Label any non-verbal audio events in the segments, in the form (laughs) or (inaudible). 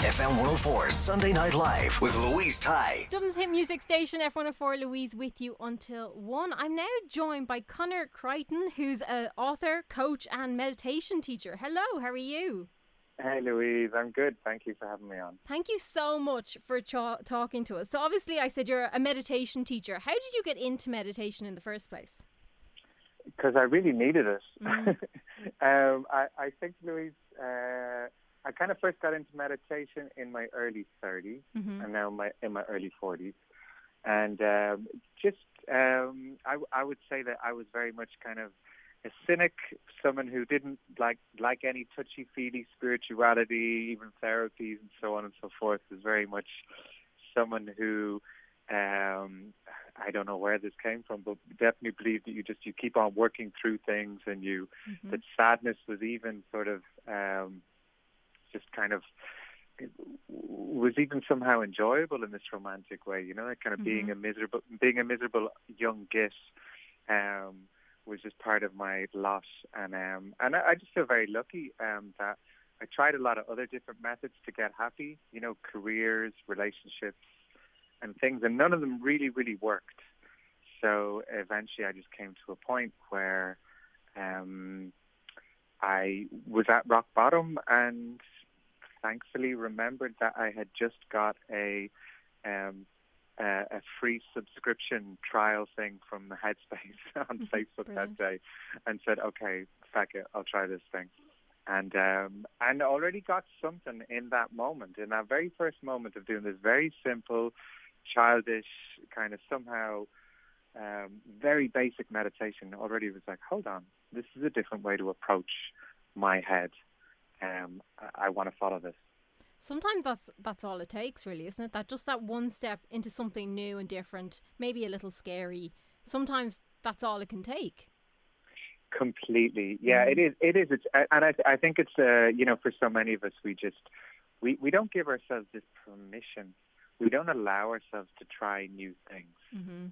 FM 104 Sunday Night Live with Louise Ty. Dublin's hit music station F104 Louise with you until 1. I'm now joined by Conor Creighton, who's an author, coach, and meditation teacher. Hello, how are you? Hey Louise, I'm good. Thank you for having me on. Thank you so much for ch- talking to us. So, obviously, I said you're a meditation teacher. How did you get into meditation in the first place? Because I really needed it. Mm. (laughs) um, I, I think, Louise, uh, I kind of first got into meditation in my early 30s Mhm. and now my, in my early 40s. And um, just, um, I, I would say that I was very much kind of a cynic, someone who didn't like like any touchy feely spirituality, even therapies and so on and so forth. Was very much someone who um, I don't know where this came from, but definitely believed that you just you keep on working through things, and you Mhm. that sadness was even sort of um, just kind of was even somehow enjoyable in this romantic way. You know, like kind of being Mhm. a miserable being a miserable young git. Um, was just part of my lot, and um, and I, I just feel very lucky um, that I tried a lot of other different methods to get happy. You know, careers, relationships, and things, and none of them really, really worked. So eventually, I just came to a point where um, I was at rock bottom, and thankfully remembered that I had just got a um, a, a free subscription trial thing from the Headspace (laughs) on Facebook Brilliant. that day, and said, "Okay, fuck it, I'll try this thing." And um, and already got something in that moment, in that very first moment of doing this very simple, childish kind of somehow um, very basic meditation. Already was like, hold on, this is a different way to approach my head. Um, I, I want to follow this. Sometimes that's that's all it takes, really, isn't it? That just that one step into something new and different, maybe a little scary. Sometimes that's all it can take. Completely, yeah, it is. It is. It's, and I, I think it's, uh, you know, for so many of us, we just, we, we don't give ourselves this permission. We don't allow ourselves to try new things. Mm-hmm.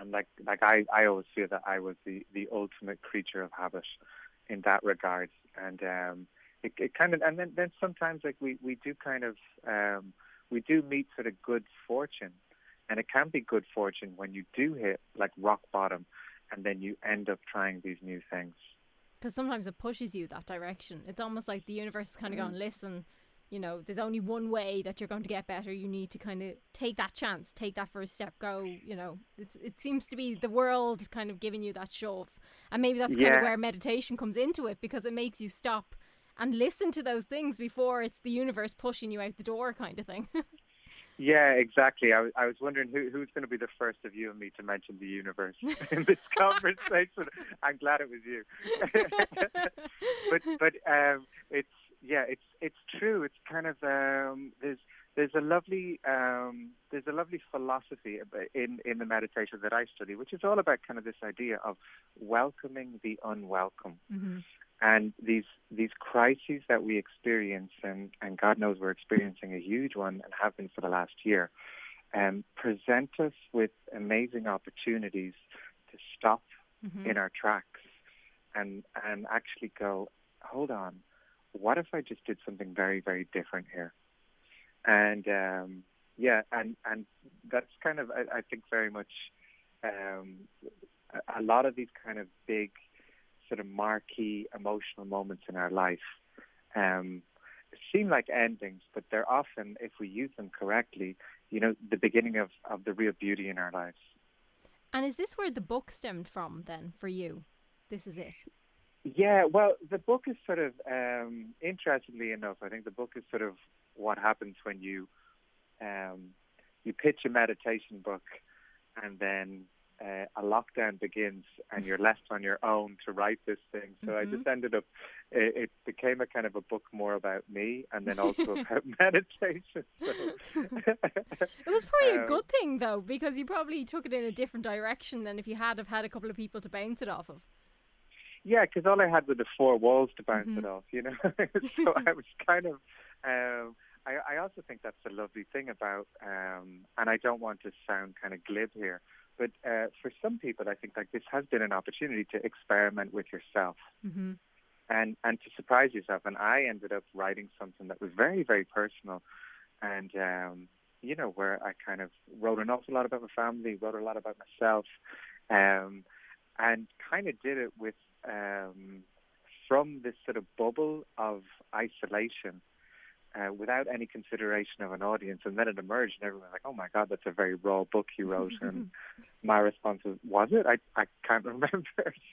And like, like I, I always feel that I was the, the ultimate creature of habit in that regard. And um, it, it kind of, and then, then sometimes like we, we do kind of, um, we do meet sort of good fortune, and it can be good fortune when you do hit like rock bottom, and then you end up trying these new things. Because sometimes it pushes you that direction. It's almost like the universe is kind of going, listen, you know, there's only one way that you're going to get better. You need to kind of take that chance, take that first step, go. You know, it's, it seems to be the world kind of giving you that shove, and maybe that's kind of where meditation comes into it because it makes you stop and listen to those things before it's the universe pushing you out the door, kind of thing. (laughs) Yeah, exactly. I was, I was wondering who, who's going to be the first of you and me to mention the universe (laughs) in this (laughs) conversation. I'm glad it was you. but but um, it's yeah, it's it's true. It's kind of um, there's there's a lovely um, there's a lovely philosophy in in the meditation that I study, which is all about kind of this idea of welcoming the unwelcome mm-hmm. And these these crises that we experience, and, and God knows we're experiencing a huge one and have been for the last year, um, present us with amazing opportunities to stop Mm-hmm. in our tracks and and actually go, hold on, what if I just did something very very different here? And um, yeah, and and that's kind of I, I think very much um, a, a lot of these kind of big sort of marquee emotional moments in our life um, seem like endings, but they're often, if we use them correctly, you know, the beginning of, of the real beauty in our lives. And is this where the book stemmed from then for you? This is it. Yeah, well, the book is sort of, um, interestingly enough, I think the book is sort of what happens when you um, you pitch a meditation book and then uh, a lockdown begins and you're left on your own to write this thing. So Mm-hmm. I just ended up, it, it became a kind of a book more about me and then also (laughs) about (laughs) meditation. So, (laughs) It was probably a Um, good thing though, because you probably took it in a different direction than if you had have had a couple of people to bounce it off of. Yeah, because all I had were the four walls to bounce Mm-hmm. it off, you know. so I was kind of. Um, I, I also think that's the lovely thing about, um, and I don't want to sound kind of glib here, but uh, for some people, I think like this has been an opportunity to experiment with yourself Mm-hmm. and and to surprise yourself. And I ended up writing something that was very very personal, and um, you know where I kind of wrote an awful lot about my family, wrote a lot about myself, um, and kind of did it with um, from this sort of bubble of isolation. Uh, without any consideration of an audience, and then it emerged, and everyone was like, "Oh my God, that's a very raw book you wrote." (laughs) and my response was, "Was it? I I can't (laughs) remember."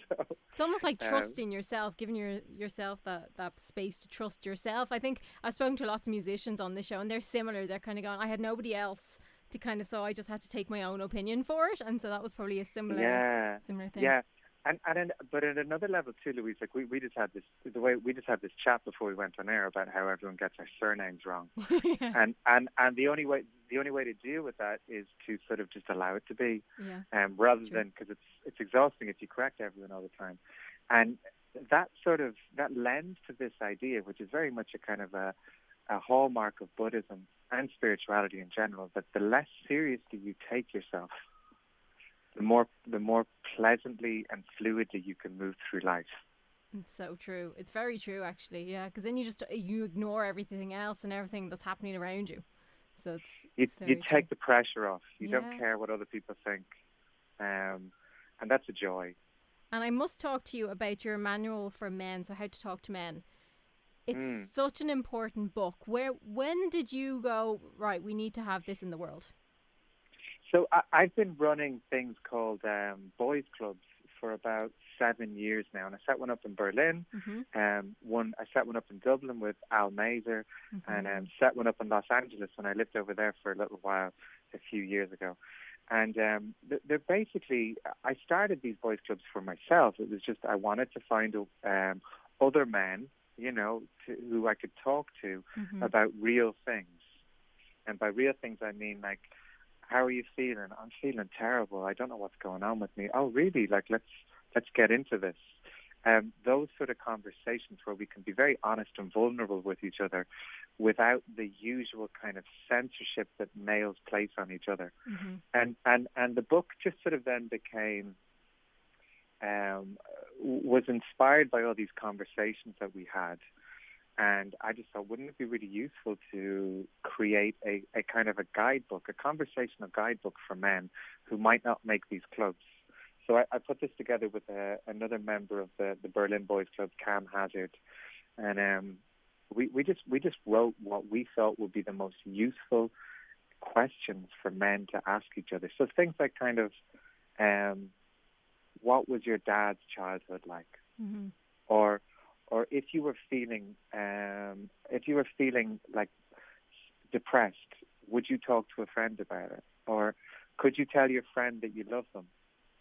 so It's almost like Um, trusting yourself, giving your yourself that, that space to trust yourself. I think I've spoken to lots of musicians on this show, and they're similar. They're kind of going, I had nobody else to kind of, so I just had to take my own opinion for it, and so that was probably a similar, yeah, similar thing. Yeah, and and then, but at another level too, Louise. Like we, we just had this the way we just had this chat before we went on air about how everyone gets their surnames wrong, (laughs) and and and the only way the only way to deal with that is to sort of just allow it to be, yeah. um, rather True. than because it's it's exhausting if you correct everyone all the time, and that sort of that lends to this idea, which is very much a kind of a a hallmark of Buddhism and spirituality in general, that the less seriously you take yourself, the more the more pleasantly and fluidly you can move through life. It's so true. It's very true, actually. Yeah, because then you just you ignore everything else and everything that's happening around you. So it's, You it's you true. take the pressure off. You Yeah. don't care what other people think, um, and that's a joy. And I must talk to you about your manual for men, so how to talk to men. It's Mm. such an important book. Where when did you go, right, we need to have this in the world? So I, I've been running things called um, boys clubs for about seven years now, and I set one up in Berlin. Mm-hmm. Um, one I set one up in Dublin with Al Mazer, Mm-hmm. and um, set one up in Los Angeles when I lived over there for a little while a few years ago. And um, they're basically, I started these boys clubs for myself. It was just I wanted to find um, other men, you know, to, who I could talk to Mm-hmm. about real things. And by real things, I mean like, how are you feeling? I'm feeling terrible. I don't know what's going on with me. Oh, really? Like, let's let's get into this. Um, those sort of conversations where we can be very honest and vulnerable with each other without the usual kind of censorship that males place on each other. Mhm. And, and, and the book just sort of then became, um, was inspired by all these conversations that we had. And I just thought, wouldn't it be really useful to create a, a kind of a guidebook, a conversational guidebook for men who might not make these clubs? So I, I put this together with uh, another member of the, the Berlin Boys Club, Cam Hazard, and um, we, we just we just wrote what we felt would be the most useful questions for men to ask each other. So things like kind of, um, what was your dad's childhood like, Mm-hmm. or or if you were feeling um, if you were feeling like depressed, would you talk to a friend about it, or could you tell your friend that you love them,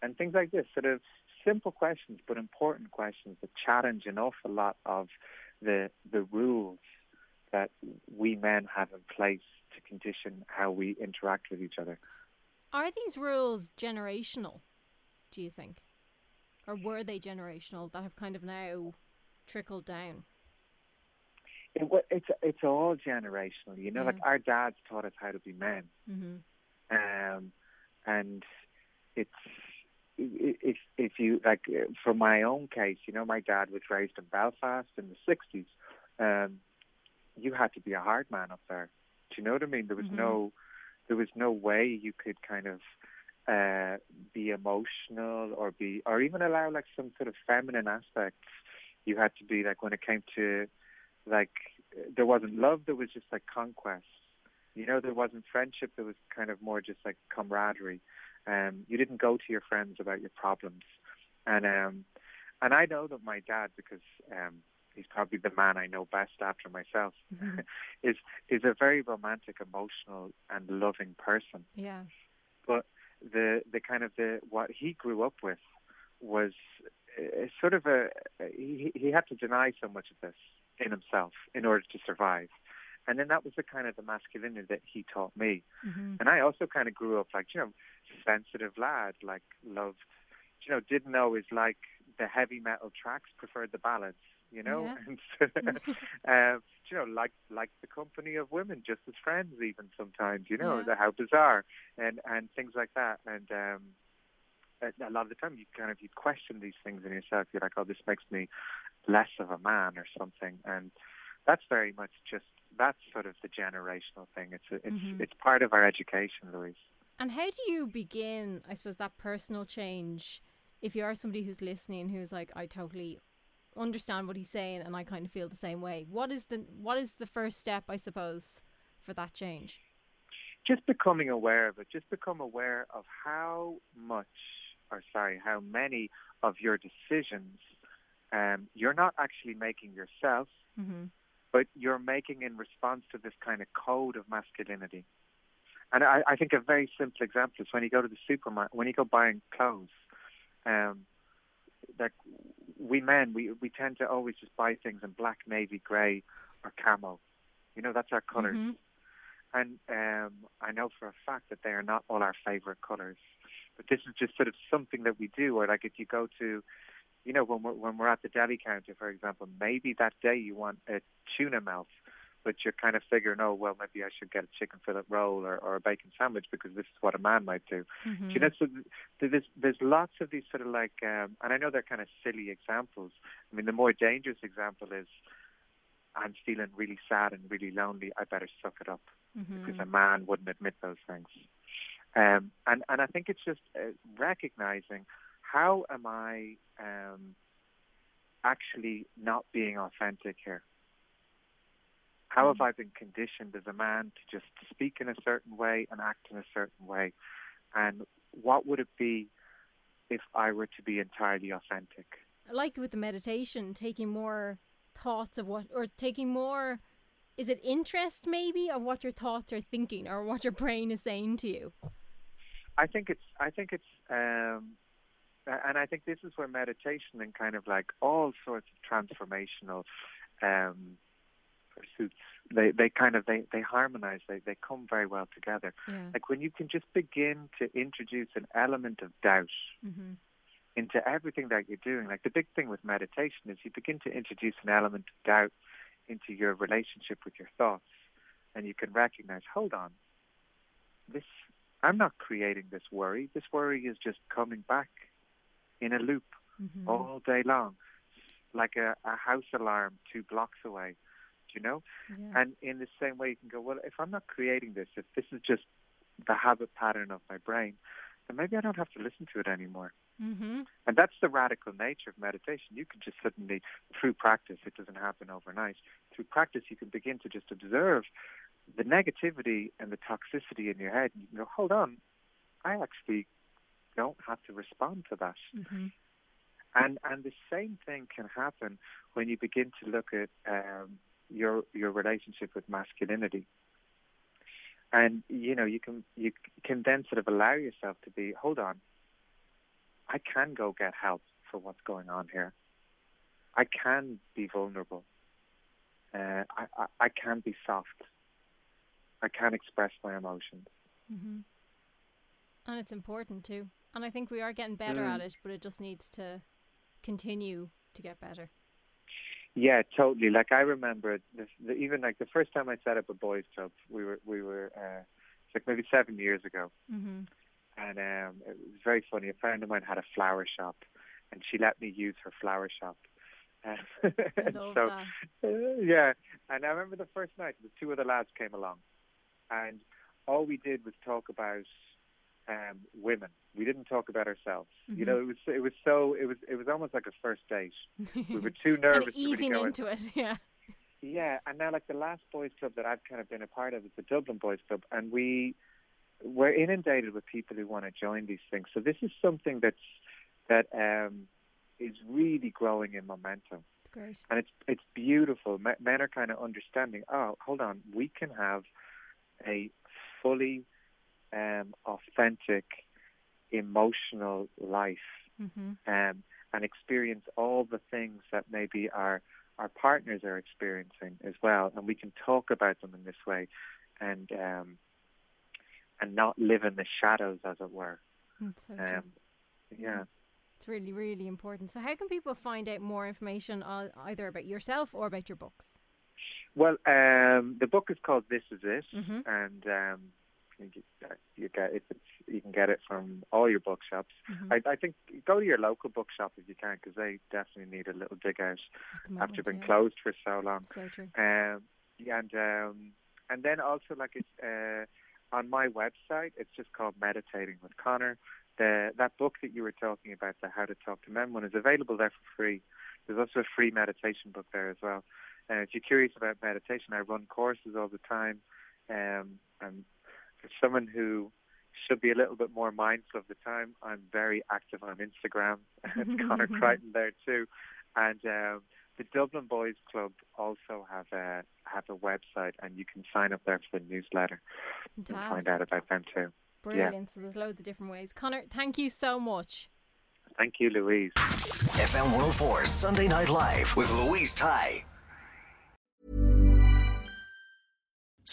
and things like this. Sort of simple questions, but important questions that challenge an awful lot of the the rules that we men have in place to condition how we interact with each other. Are these rules generational? Do you think, or were they generational that have kind of now trickled down? It, it's it's all generational, you know. Like our dads taught us how to be men, Mm-hmm. um, and it's if if you like for my own case, you know, my dad was raised in Belfast in the '60s. Um, you had to be a hard man up there. Do you know what I mean? There was Mhm. no there was no way you could kind of uh, be emotional or be or even allow like some sort of feminine aspects. You had to be like when it came to like there wasn't love. There was just like conquest. You know, there wasn't friendship. There was kind of more just like camaraderie. Um, you didn't go to your friends about your problems, and um, and I know that my dad, because um, he's probably the man I know best after myself, Mm-hmm. (laughs) is is a very romantic, emotional, and loving person. Yeah. But the the kind of the what he grew up with was uh, sort of a he he had to deny so much of this in himself in order to survive. And then that was the kind of the masculinity that he taught me. Mm-hmm. And I also kind of grew up like, you know, sensitive lad, like loved, you know, didn't always like the heavy metal tracks, preferred the ballads, you know, Yeah. (laughs) and um, (laughs) you know, like like the company of women, just as friends, even sometimes, you know, Yeah. the how bizarre, and and things like that, and um, a, a lot of the time you kind of you question these things in yourself. You're like, oh, this makes me less of a man or something, and that's very much just that's sort of the generational thing. It's a, it's Mhm. it's part of our education, Louise. And how do you begin, I suppose, that personal change if you are somebody who's listening who's like, I totally understand what he's saying and I kind of feel the same way. What is the what is the first step, I suppose, for that change? just becoming aware of it, just become aware of how much, or sorry, how many of your decisions um, you're not actually making yourself, Mm-hmm. but you're making in response to this kind of code of masculinity. And I, I think a very simple example is when you go to the supermarket, when you go buying clothes, um, like we men, we we tend to always just buy things in black, navy, grey, or camo. You know, that's our colors. Mhm. And um, I know for a fact that they are not all our favorite colors. But this is just sort of something that we do. Or like if you go to, you know, when we're when we're at the deli counter, for example, maybe that day you want a tuna melt, but you're kind of figuring, oh well, maybe I should get a chicken fillet roll or, or a bacon sandwich because this is what a man might do. Mhm. You know, so there's there's lots of these sort of like, um, and I know they're kind of silly examples. I mean, the more dangerous example is, I'm feeling really sad and really lonely. I better suck it up Mhm. because a man wouldn't admit those things. Um, and and I think it's just uh, recognizing how am I um, actually not being authentic here. How have I been conditioned as a man to just speak in a certain way and act in a certain way? And what would it be if I were to be entirely authentic? like with the meditation, taking more thoughts of what, or taking more, is it interest maybe of what your thoughts are thinking or what your brain is saying to you? I think it's I think it's um and I think this is where meditation and kind of like all sorts of transformational um pursuits they they kind of they they harmonize they they come very well together Yeah. like when you can just begin to introduce an element of doubt Mm-hmm. into everything that you're doing like the big thing with meditation is you begin to introduce an element of doubt into your relationship with your thoughts and you can recognize hold on this i'm not creating this worry this worry is just coming back in a loop Mm-hmm. all day long like a, a house alarm two blocks away you know Yeah. and in the same way you can go well if i'm not creating this if this is just the habit pattern of my brain then maybe i don't have to listen to it anymore mm-hmm. and that's the radical nature of meditation. You can just suddenly, through practice, it doesn't happen overnight. Through practice, you can begin to just observe the negativity and the toxicity in your head. You can go, hold on, I actually don't have to respond to that. Mm-hmm. And and the same thing can happen when you begin to look at um, your your relationship with masculinity. And you know you can you can then sort of allow yourself to be hold on. I can go get help for what's going on here. I can be vulnerable. Uh, I, I I can be soft. I can't express my emotions. Mm-hmm. And it's important too. And I think we are getting better at Mm. it, but it just needs to continue to get better. Yeah, totally. Like I remember, this, the, even like the first time I set up a boys' club, we were we were uh, it's like maybe seven years ago, Mm-hmm. and um, it was very funny. A friend of mine had a flower shop, and she let me use her flower shop. (laughs) I and love so, that. uh, yeah, and I remember the first night, the two of the lads came along, and all we did was talk about um, women. We didn't talk about ourselves. You Mhm. know, it was it was so it was it was almost like a first date. We were too (laughs) nervous. kind of to really easing into it, (laughs) yeah. Yeah, and now like the last boys club that I've kind of been a part of is the Dublin Boys Club, and we we're inundated with people who want to join these things. So this is something that's that um, is really growing in momentum. It's great. and it's it's beautiful. Men are kind of understanding. Oh, hold on, we can have a fully um, authentic, emotional life, hmm um, and experience all the things that maybe our our partners are experiencing as well, and we can talk about them in this way, and um, and not live in the shadows, as it were. It's so true. Um, yeah. It's really, really important. So, how can people find out more information either about yourself or about your books? Well, um, the book is called This Is It, Mhm. and um, you, get- you get it. You can get it from all your bookshops. Mhm. I, I think go to your local bookshop if you can, because they definitely need a little dig out the after being yeah. closed for so long. So true. Um, yeah, and um, and then also like it's uh, on my website. It's just called Meditating with Conor. The that book that you were talking about, the How to Talk to Men one, is available there for free. There's also a free meditation book there as well. And if you're curious about meditation, I run courses all the time. Um, and for someone who should be a little bit more mindful of the time, I'm very active on Instagram. it's Conor Creighton there too. And um, the Dublin Boys Club also have a have a website, and you can sign up there for the newsletter and find out about them too. Brilliant. So, there's loads of different ways. Conor, thank you so much. Thank you, Louise. FM 104 Sunday Night Live with Louise Ty.